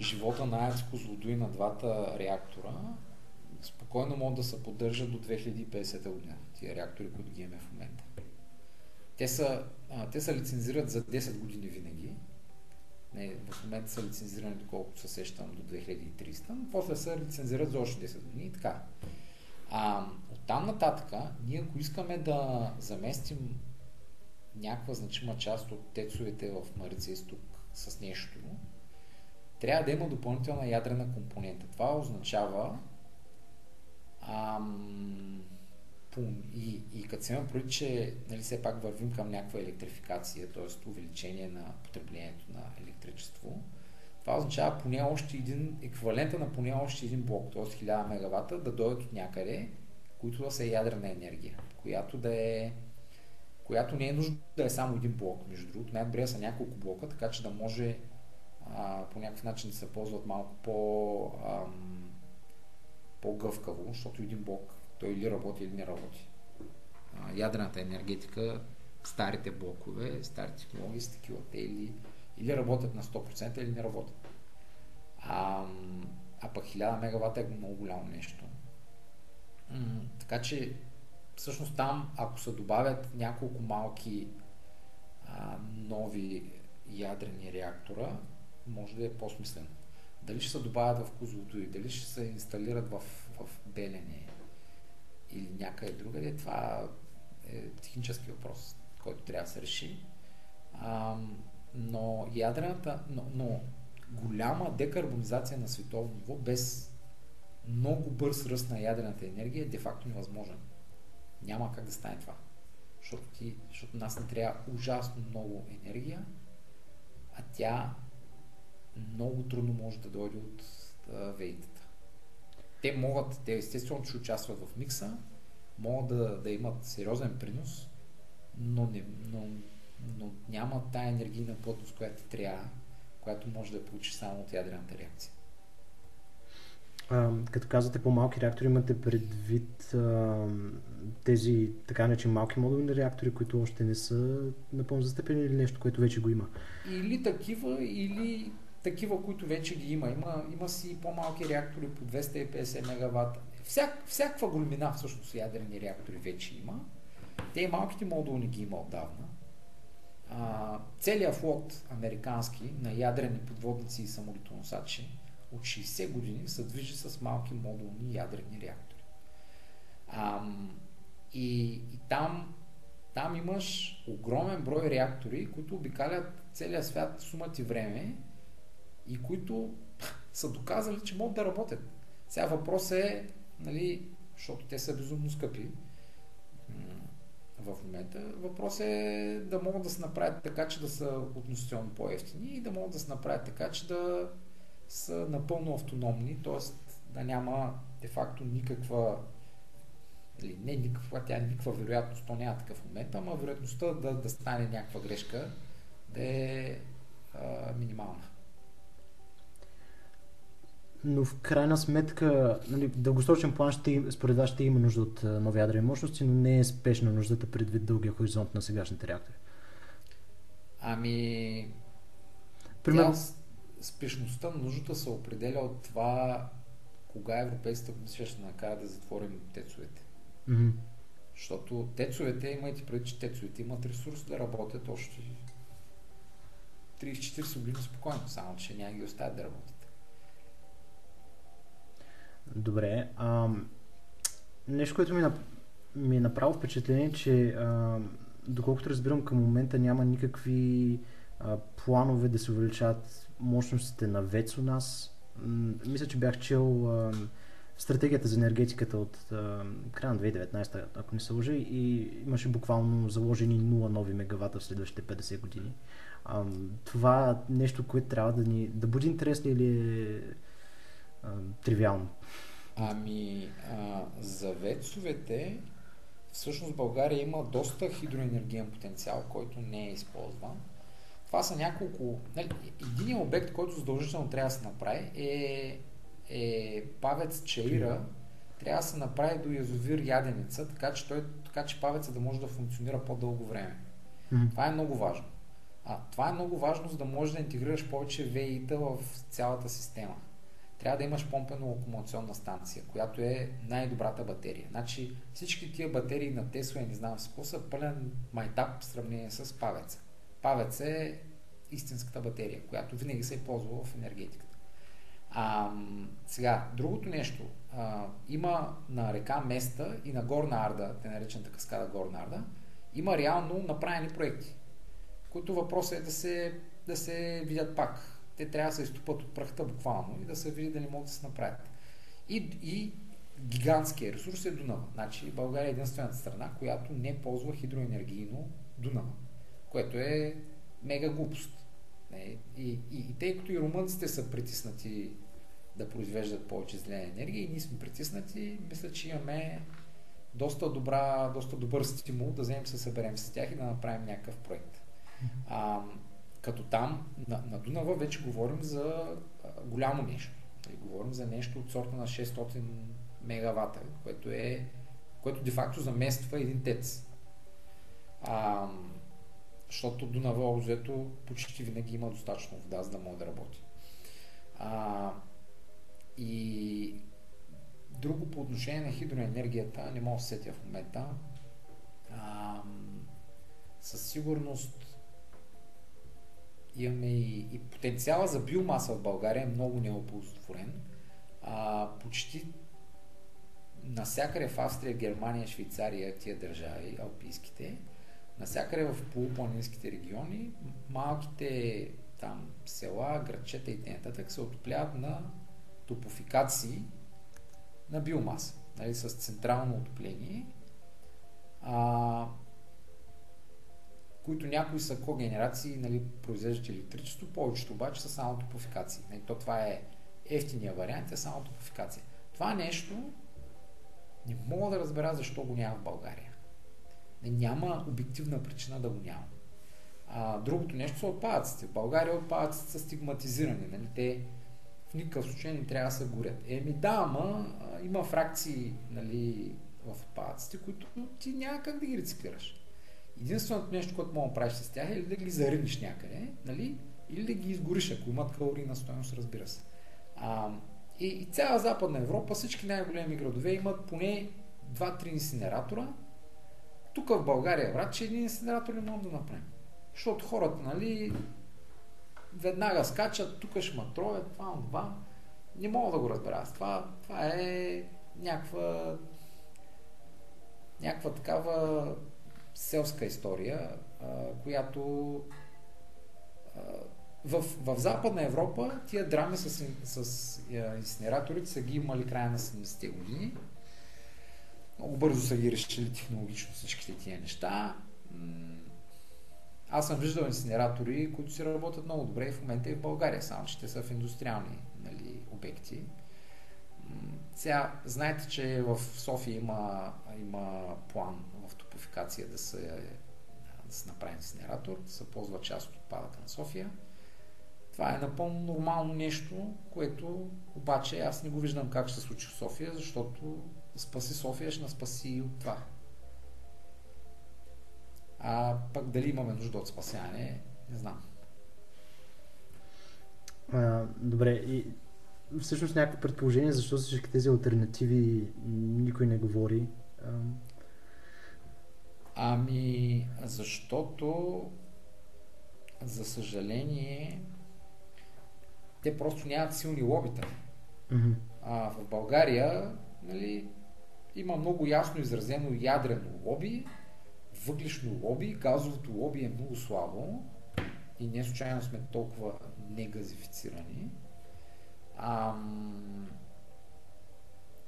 живота на АЕЦ Козлодуй на двата реактора спокойно могат да се поддържат до 2050 година, тия реактори, които ги имаме в момента. Те са, а, те са лицензират за 10 години винаги. Не, в момента са лицензирани, доколкото се сещам, до 2300, но после са лицензират за още 10 години и така. А, от там нататък, ние ако искаме да заместим някаква значима част от тецовете в Марица Изток с нещо, трябва да има допълнителна ядрена компонента. Това означава ам, и, и като се има преди, че нали, все пак вървим към някаква електрификация, т.е. увеличение на потреблението на електричество, това означава поне още един, еквивалента на поне още един блок, т.е. 1000 мегавата, да дойдат от някъде, които да са ядрена енергия, която да е която не е нужда да е само един блок, между другото. Най-добре са няколко блока, така че да може а, по някакъв начин да се ползват малко по, ам, по-гъвкаво, защото един блок той или работи, или не работи. Ядрената енергетика, старите блокове, старите технологии са такива. Те или, или работят на 100%, или не работят. А, а пък 1000 мегавата е много голямо нещо. Така че всъщност там, ако се добавят няколко малки а, нови ядрени реактора, може да е по-смислено. Дали ще се добавят в Козлодуй, дали ще се инсталират в, в Белене или някъде другаде, това е технически въпрос, който трябва да се реши. А, но ядрената, но, но голяма декарбонизация на световно ниво без много бърз ръст на ядрената енергия е де-факто невъзможен. Няма как да стане това. Защото, ти, защото нас не трябва ужасно много енергия, а тя много трудно може да дойде от вейтата. Те могат, те естествено ще участват в микса, могат да, да имат сериозен принос, но, не, но, но няма тая енергийна плътност, която трябва, която може да получиш само от ядрената реакция. А, като казвате по-малки реактори, имате предвид а, тези така начин малки модулни реактори, които още не са напълно застъпени или нещо, което вече го има? Или такива, или такива, които вече ги има. Има, има си по-малки реактори по 250 мегаватта. Всяк, всякаква големина всъщност ядрени реактори вече има. Те и малките модулни ги има отдавна. А, целият флот американски на ядрени подводници и самолетоносачи от 60 години се движи с малки модулни ядрени реактори. А, и, и там, там имаш огромен брой реактори, които обикалят целия свят сумата и време и които са доказали, че могат да работят. Сега въпрос е, нали, защото те са безумно скъпи в момента, въпрос е да могат да се направят така, че да са относително по-ефтини и да могат да се направят така, че да са напълно автономни, т.е. да няма де-факто никаква или не никаква, тя никаква вероятност, то няма такъв момент, ама вероятността да, да стане някаква грешка да е а, минимална но в крайна сметка, нали, дългосрочен план ще, според вас ще има нужда от нови ядрени мощности, но не е спешна нуждата предвид дългия хоризонт на сегашните реактори. Ами... Примерно... спешността на нуждата се определя от това кога Европейската комисия ще накара да затворим тецовете. Mm-hmm. Защото тецовете, имайте преди, че тецовете имат ресурс да работят още 30-40 години спокойно, само че няма ги оставят да работят. Добре. А, нещо, което ми, ми е направо впечатление, че а, доколкото разбирам към момента няма никакви а, планове да се увеличават мощностите на ВЕЦ у нас. Мисля, че бях чел а, стратегията за енергетиката от а, края на 2019, ако не се лъжа, и имаше буквално заложени 0 нови мегавата в следващите 50 години. А, това нещо, което трябва да ни да буди интерес ли или е а, тривиално? Ами, а, за вецовете, всъщност България има доста хидроенергиен потенциал, който не е използван. Това са няколко... Нали, един обект, който задължително трябва да се направи е, е павец Чаира. Трябва да се направи до язовир Яденица, така че, той, така че павеца да може да функционира по-дълго време. Mm-hmm. Това е много важно. А, това е много важно, за да можеш да интегрираш повече ВИ-та в цялата система. Трябва да имаш помпено-акумулационна станция, която е най-добрата батерия. Значи всички тия батерии на Тесла и не знам с какво са пълен майтап в сравнение с павеца. Павец е истинската батерия, която винаги се е ползвала в енергетиката. А, сега, другото нещо. А, има на река Места и на Горна Арда, те наречената каскада Горна Арда, има реално направени проекти, които въпросът е да се, да се видят пак. Те трябва да се изтопат от прахта буквално и да се види дали могат да се направят. И, и гигантския ресурс е Дунава. Значи България е единствената страна, която не ползва хидроенергийно Дунава, което е мега глупост. И, и, и тъй като и румънците са притиснати да произвеждат повече зелена енергия и ние сме притиснати, мисля, че имаме доста, добра, доста добър стимул да вземем се съберем с тях и да направим някакъв проект. А, като там на, на Дунава вече говорим за голямо нещо. Нали, говорим за нещо от сорта на 600 мегавата, което е което де-факто замества един тец. А, защото Дунава обзето почти винаги има достатъчно вода, за да може да работи. А, и друго по отношение на хидроенергията, не мога да сетя в момента, а, със сигурност имаме и, и потенциала за биомаса в България е много неоползотворен. А, почти насякъде в Австрия, Германия, Швейцария, тия държави, алпийските, насякъде в полупланинските региони, малките там села, градчета и т.н. се отопляват на топофикации на биомаса, нали, с централно отопление, а, които някои са когенерации, нали, произвеждат електричество, повечето обаче са само топофикации. Нали, то това е ефтиния вариант, е само топофикация. Това нещо не мога да разбера защо го няма в България. Няма обективна причина да го няма. А, другото нещо са отпадъците. В България отпадъците са стигматизирани. Нали? Те в никакъв случай не трябва да се горят. Еми да, ама има фракции нали, в отпадъците, които ти няма как да ги рециклираш. Единственото нещо, което мога да правиш с тях е да ги зариниш някъде, нали? или да ги изгориш, ако имат калорийна стоеност, разбира се. А, и, и цяла Западна Европа, всички най-големи градове имат поне 2-3 инсинератора, тук в България, брат, че един инсинератор не можем да направим. Защото хората, нали, веднага скачат, тук ще ма троят, това, това. Не мога да го разбера. Това, това е някаква някаква такава селска история, а, която а, в, в Западна Европа тия драми с, с, с инсинераторите са ги имали края на 70-те години много бързо са ги решили технологично всичките тия неща. Аз съм виждал инсинератори, които си работят много добре и в момента и в България, само че те са в индустриални нали, обекти. Сега, знаете, че в София има, има план в топофикация да се, да се направи инсинератор, да се ползва част от отпадъка на София. Това е напълно нормално нещо, което обаче аз не го виждам как ще се случи в София, защото спаси София, ще спаси и от това. А пък дали имаме нужда от спасяване, не знам. А, добре, и всъщност някакво предположение, защо всички тези альтернативи никой не говори? Ами, защото за съжаление те просто нямат силни лобита. Mm-hmm. А в България нали, има много ясно изразено ядрено лоби, въглишно лоби, газовото лоби е много слабо и не случайно сме толкова негазифицирани. Ам...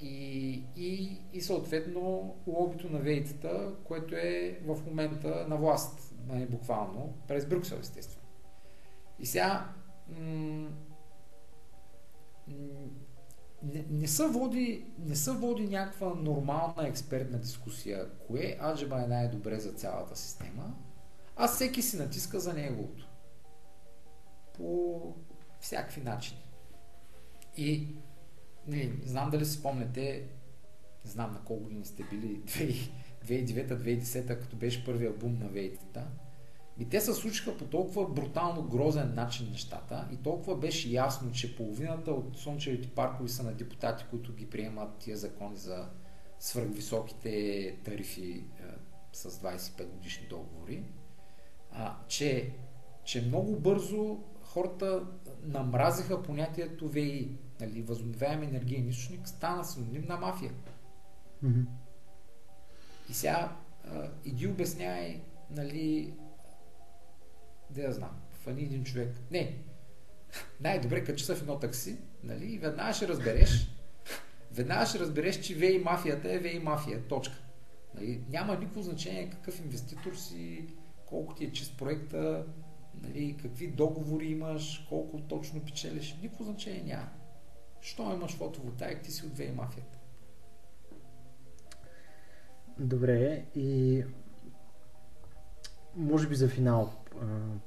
И, и, и съответно лобито на вейтата, което е в момента на власт, нали, буквално, през Брюксел, естествено. И сега м- не, не, се води, не се води някаква нормална експертна дискусия, кое аджеба е най-добре за цялата система, а всеки си натиска за неговото. По всякакви начини. И не, знам дали си спомняте, не знам на колко години сте били, 2009-2010, като беше първия бум на вейтата. И те се случиха по толкова брутално грозен начин нещата и толкова беше ясно, че половината от слънчевите паркови са на депутати, които ги приемат тия закони за свръхвисоките тарифи е, с 25 годишни договори, а, че, че много бързо хората намразиха понятието ВИ, нали, възобновяем енергиен източник, стана синоним на мафия. Mm-hmm. И сега а, иди обясняй, нали, да я знам, фани един човек. Не, най-добре качи се в едно такси, нали, и веднага ще разбереш, веднага ще разбереш, че ВЕИ мафията е ВЕИ мафия, точка. Нали, няма никакво значение какъв инвеститор си, колко ти е чист проекта, нали, какви договори имаш, колко точно печелиш, никакво значение няма. Що имаш фотоволтаик, ти си от ВЕИ мафията. Добре, и може би за финал,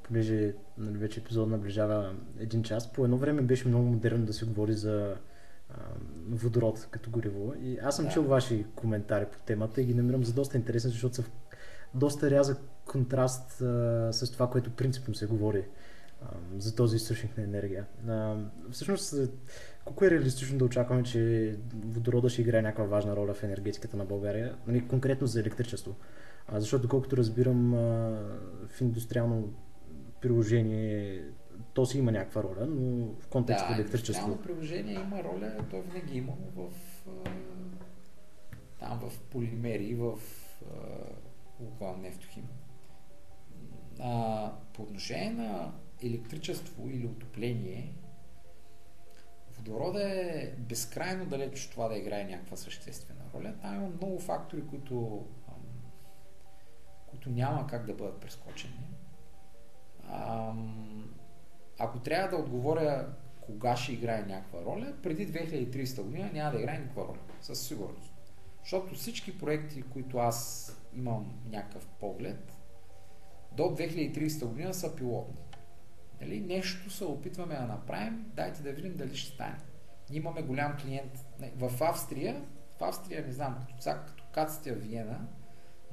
понеже нали, вече епизод наближава един час, по едно време беше много модерно да се говори за водород като гориво. И аз съм да. чул ваши коментари по темата и ги намирам за доста интересни, защото са в доста рязък контраст а, с това, което принципно се говори за този източник на енергия. А, всъщност, колко е реалистично да очакваме, че водорода ще играе някаква важна роля в енергетиката на България, нали, конкретно за електричество? А, защото, доколкото разбирам, а, в индустриално приложение то си има някаква роля, но в контекста да, електричество. Да, приложение има роля, то винаги има в там в полимери, в Лукойл Нефтохим. А, по отношение на електричество или отопление, водорода е безкрайно далеч от това да играе някаква съществена роля. Там има много фактори, които които няма как да бъдат прескочени. ако трябва да отговоря кога ще играе някаква роля, преди 2300 година няма да играе никаква роля, със сигурност. Защото всички проекти, които аз имам някакъв поглед, до 2300 година са пилотни. Нали? Нещо се опитваме да направим, дайте да видим дали ще стане. Ние имаме голям клиент в Австрия, в Австрия, не знам, като, като каците в Виена,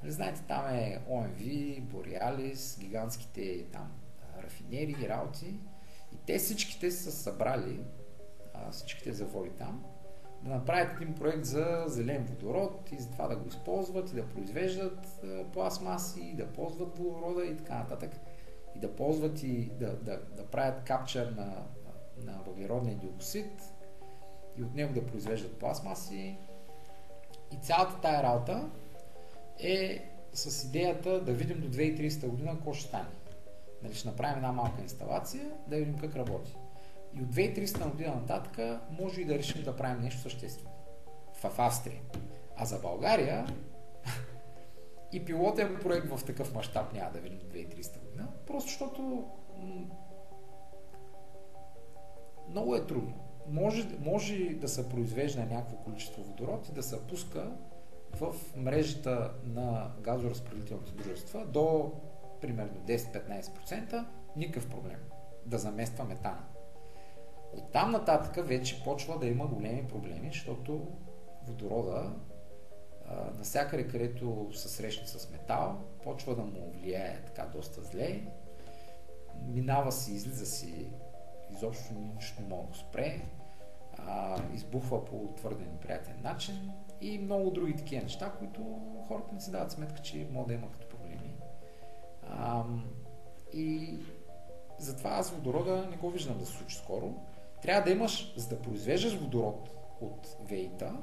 Нали, знаете, там е ОМВ, Borealis, гигантските там рафинери, работи. И те всичките са събрали, всичките заводи там, да направят един проект за зелен водород и за това да го използват и да произвеждат пластмаси, и да ползват водорода и така нататък. И да ползват и да, да, да правят капчър на, на въглеродния диоксид и от него да произвеждат пластмаси. И цялата тая работа е с идеята да видим до 2030 година какво ще стане. Нали, ще направим една малка инсталация, да видим как работи. И от 2300 година нататък може и да решим да правим нещо съществено. В Австрия. А за България и пилотен проект в такъв мащаб няма да видим до 2300 година, просто защото много е трудно. Може, може да се произвежда някакво количество водород и да се пуска в мрежата на газоразпределителни дружества до примерно 10-15% никакъв проблем да замества метана. От там нататък вече почва да има големи проблеми, защото водорода навсякъде, където се срещне с метал, почва да му влияе така доста зле, минава си, излиза си изобщо нищо не може да спре, а, избухва по твърде неприятен начин и много други такива неща, които хората не си дават сметка, че могат да има като проблеми. А, и затова аз водорода не го виждам да се случи скоро. Трябва да имаш, за да произвеждаш водород от вейта,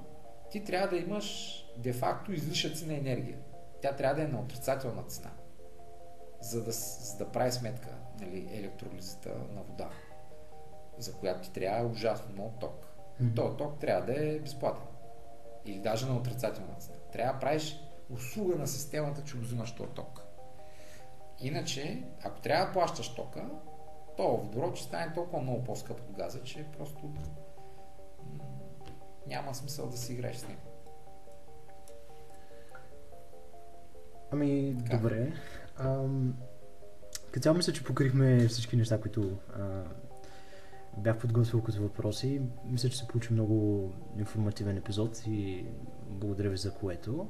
ти трябва да имаш де-факто излишъци на енергия. Тя трябва да е на отрицателна цена, за да, за да прави сметка нали, електролизата на вода, за която ти трябва ужасно много ток. Mm-hmm. Този ток трябва да е безплатен. Или даже на отрицателна цена. Трябва да правиш услуга на системата, че го взимаш този ток. Иначе, ако трябва да плащаш тока, то водород ще стане толкова много по-скъп от газа, че просто няма смисъл да си играеш с него. Ами, така. добре. Ам, като цяло мисля, че покрихме всички неща, които а, бях подготвил като въпроси. Мисля, че се получи много информативен епизод и благодаря ви за което.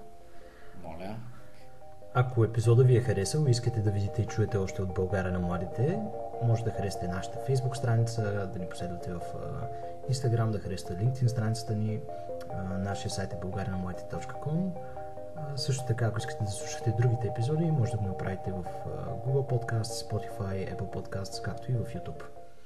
Моля. Ако епизода ви е харесал и искате да видите и чуете още от България на младите, може да харесате нашата Facebook страница, да ни последвате в Instagram, да харесате LinkedIn страницата ни. Нашия сайт е bulgarianamладите.com също така, ако искате да слушате другите епизоди, може да го направите в Google Podcasts, Spotify, Apple Podcasts, както и в YouTube.